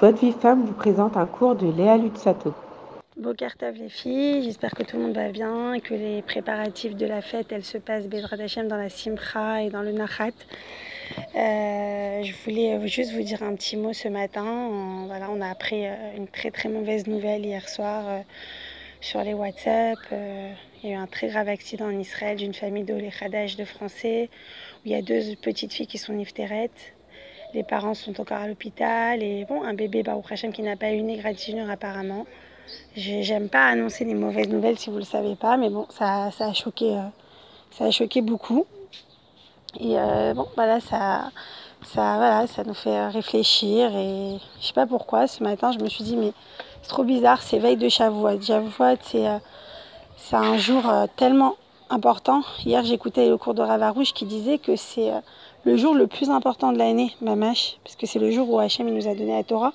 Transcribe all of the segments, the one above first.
Votre Vie Femme vous présente un cours de Léa Lutsato. Bokartov les filles, j'espère que tout le monde va bien, que les préparatifs de la fête, elles se passent Bezrat dans la Simcha et dans le Nachat. Euh, je voulais juste vous dire un petit mot ce matin. voilà, on a appris euh, une très très mauvaise nouvelle hier soir euh, sur les WhatsApp. il y a eu un très grave accident en Israël d'une famille de de Français où il y a deux petites filles qui sont nifterettes. Les parents sont encore à l'hôpital et bon, un bébé Baruch Hashem qui n'a pas eu une égratignure apparemment. J'aime pas annoncer les mauvaises nouvelles si vous le savez pas, mais bon, ça, ça a choqué, euh, ça a choqué beaucoup. Et euh, bon, voilà, ça, ça, ça nous fait réfléchir et je sais pas pourquoi. Ce matin, je me suis dit mais c'est trop bizarre, c'est veille de Shavuot. Shavuot, euh, c'est un jour tellement important. Hier, j'écoutais le cours de Ravarouche qui disait que c'est le jour le plus important de l'année, Mamash, parce que c'est le jour où Hachem nous a donné la Torah.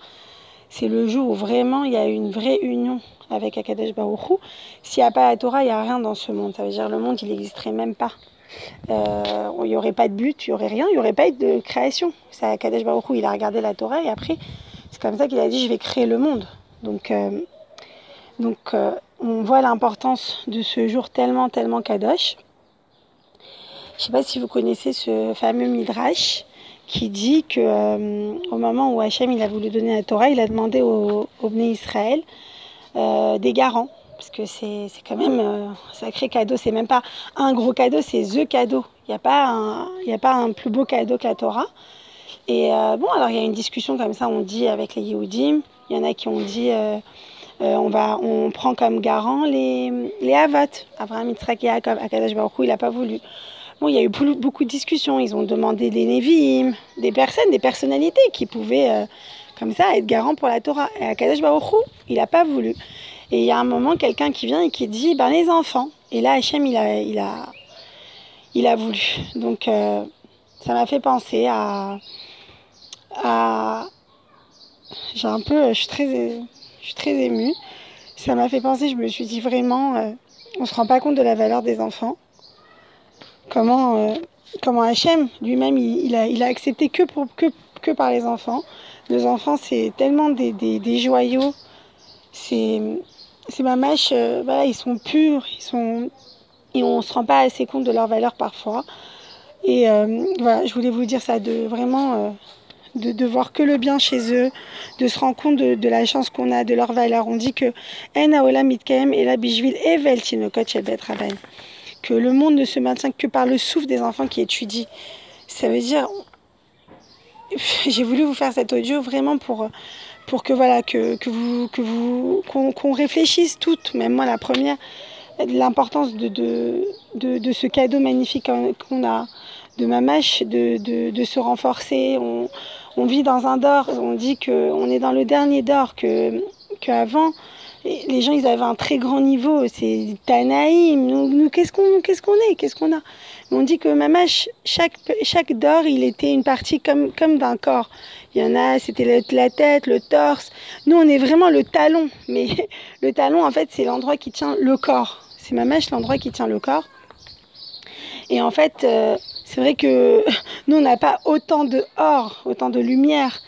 C'est le jour où vraiment il y a une vraie union avec Akadosh Baruch S'il n'y a pas la Torah, il n'y a rien dans ce monde. Ça veut dire le monde, il n'existerait même pas. Euh, il n'y aurait pas de but, il n'y aurait rien, il n'y aurait pas de création. C'est Akadosh Baruch il a regardé la Torah et après, c'est comme ça qu'il a dit je vais créer le monde. Donc, euh, donc euh, on voit l'importance de ce jour tellement, tellement Kadosh. Je ne sais pas si vous connaissez ce fameux Midrash qui dit que euh, au moment où Hachem il a voulu donner la Torah, il a demandé au, au Israël euh, des garants. Parce que c'est quand même euh, un sacré cadeau. C'est même pas un gros cadeau, c'est THE cadeau. Il n'y a, pas un, a pas un plus beau cadeau que la Torah. Et bon, alors il y a une discussion comme ça, on dit avec les Yehudim. Il y en a qui ont dit on, va, on prend comme garant les, les Avat. Abraham, Yitzhak Jacob. Akadash Baruch il n'a pas voulu. Bon, il y a eu beaucoup de discussions. Ils ont demandé des Nevi'im, des personnes, des personnalités qui pouvaient, euh, comme ça, être garants pour la Torah. Et Baruch il n'a pas voulu. Et il y a un moment, quelqu'un qui vient et qui dit, ben les enfants. Et là, Hachem, il a, il a, il a voulu. Donc, euh, ça m'a fait penser à, à j'ai un peu, je suis très, suis très émue. Ça m'a fait penser, je me suis dit vraiment, euh, on se rend pas compte de la valeur des enfants comment, euh, comment Hachem lui-même il, a, accepté que, pour, que, que par les enfants. Les enfants, c'est tellement des, joyaux. C'est, ma mâche, euh, voilà, ils sont purs, ils sont, et on ne se rend pas assez compte de leur valeur parfois. Et voilà, je voulais vous dire ça, de vraiment de, voir que le bien chez eux, de se rendre compte de, la chance qu'on a, de leur valeur. On dit que que le monde ne se maintient que par le souffle des enfants qui étudient. Ça veut dire, j'ai voulu vous faire cet audio vraiment pour, pour que voilà que, que vous que vous qu'on réfléchisse toutes, même moi la première, l'importance de, de, de, ce cadeau magnifique qu'on a de ma mâche, de, de, se renforcer. On, vit dans un dor, on dit qu'on est dans le dernier dor, que qu'avant les gens, ils avaient un très grand niveau. C'est Tanaïm. Nous, nous qu'est-ce qu'on qu'est-ce qu'on est? Qu'est-ce qu'on a? On dit que Mama, chaque, chaque dor, il était une partie comme, comme d'un corps. Il y en a, c'était la tête, le torse. Nous, on est vraiment le talon. Mais le talon, en fait, c'est l'endroit qui tient le corps. C'est Mamash, l'endroit qui tient le corps. Et en fait, euh, c'est vrai que nous, on n'a pas autant de or, autant de lumière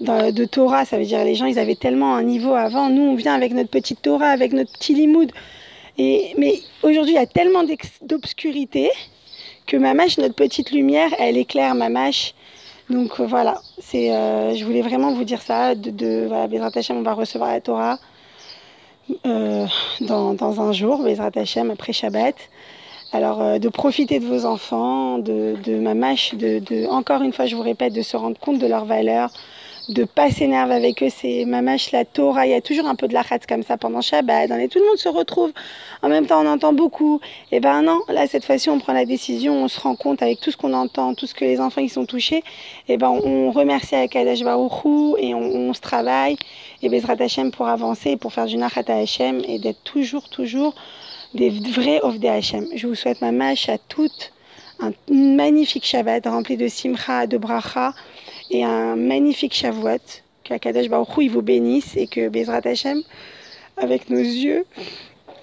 de Torah. Ça veut dire les gens, ils avaient tellement un niveau avant. Nous, on vient avec notre petite Torah, avec notre petit limoud. Et, mais aujourd'hui, il y a tellement d'obscurité que Mamash, notre petite lumière, elle éclaire Mamash. Donc euh, voilà, euh, je voulais vraiment vous dire ça. De, de voilà, Bezrat Hashem, on va recevoir la Torah euh, dans, dans, un jour, Bezrat Hashem, après Shabbat. Alors, de profiter de vos enfants, de, de Mamash, de, de, encore une fois, je vous répète, de se rendre compte de leur valeur, de pas s'énerver avec eux. C'est mamash la Torah. Il y a toujours un peu de la khatz comme ça pendant Shabbat. Et tout le monde se retrouve. En même temps, on entend beaucoup. Et ben non, là, cette fois-ci, on prend la décision. On se rend compte avec tout ce qu'on entend, tout ce que les enfants ils sont touchés. Et ben on remercie Akadash Baruchou et on, se travaille. Et Bezrat Hashem pour avancer, pour faire du Nachat Hashem et d'être toujours, toujours des vrais Ovde Hashem. Je vous souhaite mamash à toutes un magnifique Shabbat rempli de simcha, de bracha et un magnifique Shavuot. Qu'Akadosh Baruch il vous bénisse et que Bezrat Hashem, avec nos yeux,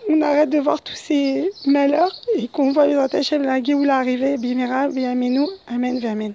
on arrête de voir tous ces malheurs et qu'on voit Bezrat Hashem la Géoula arriver, Bimera, Biamenu, Amen, Amen.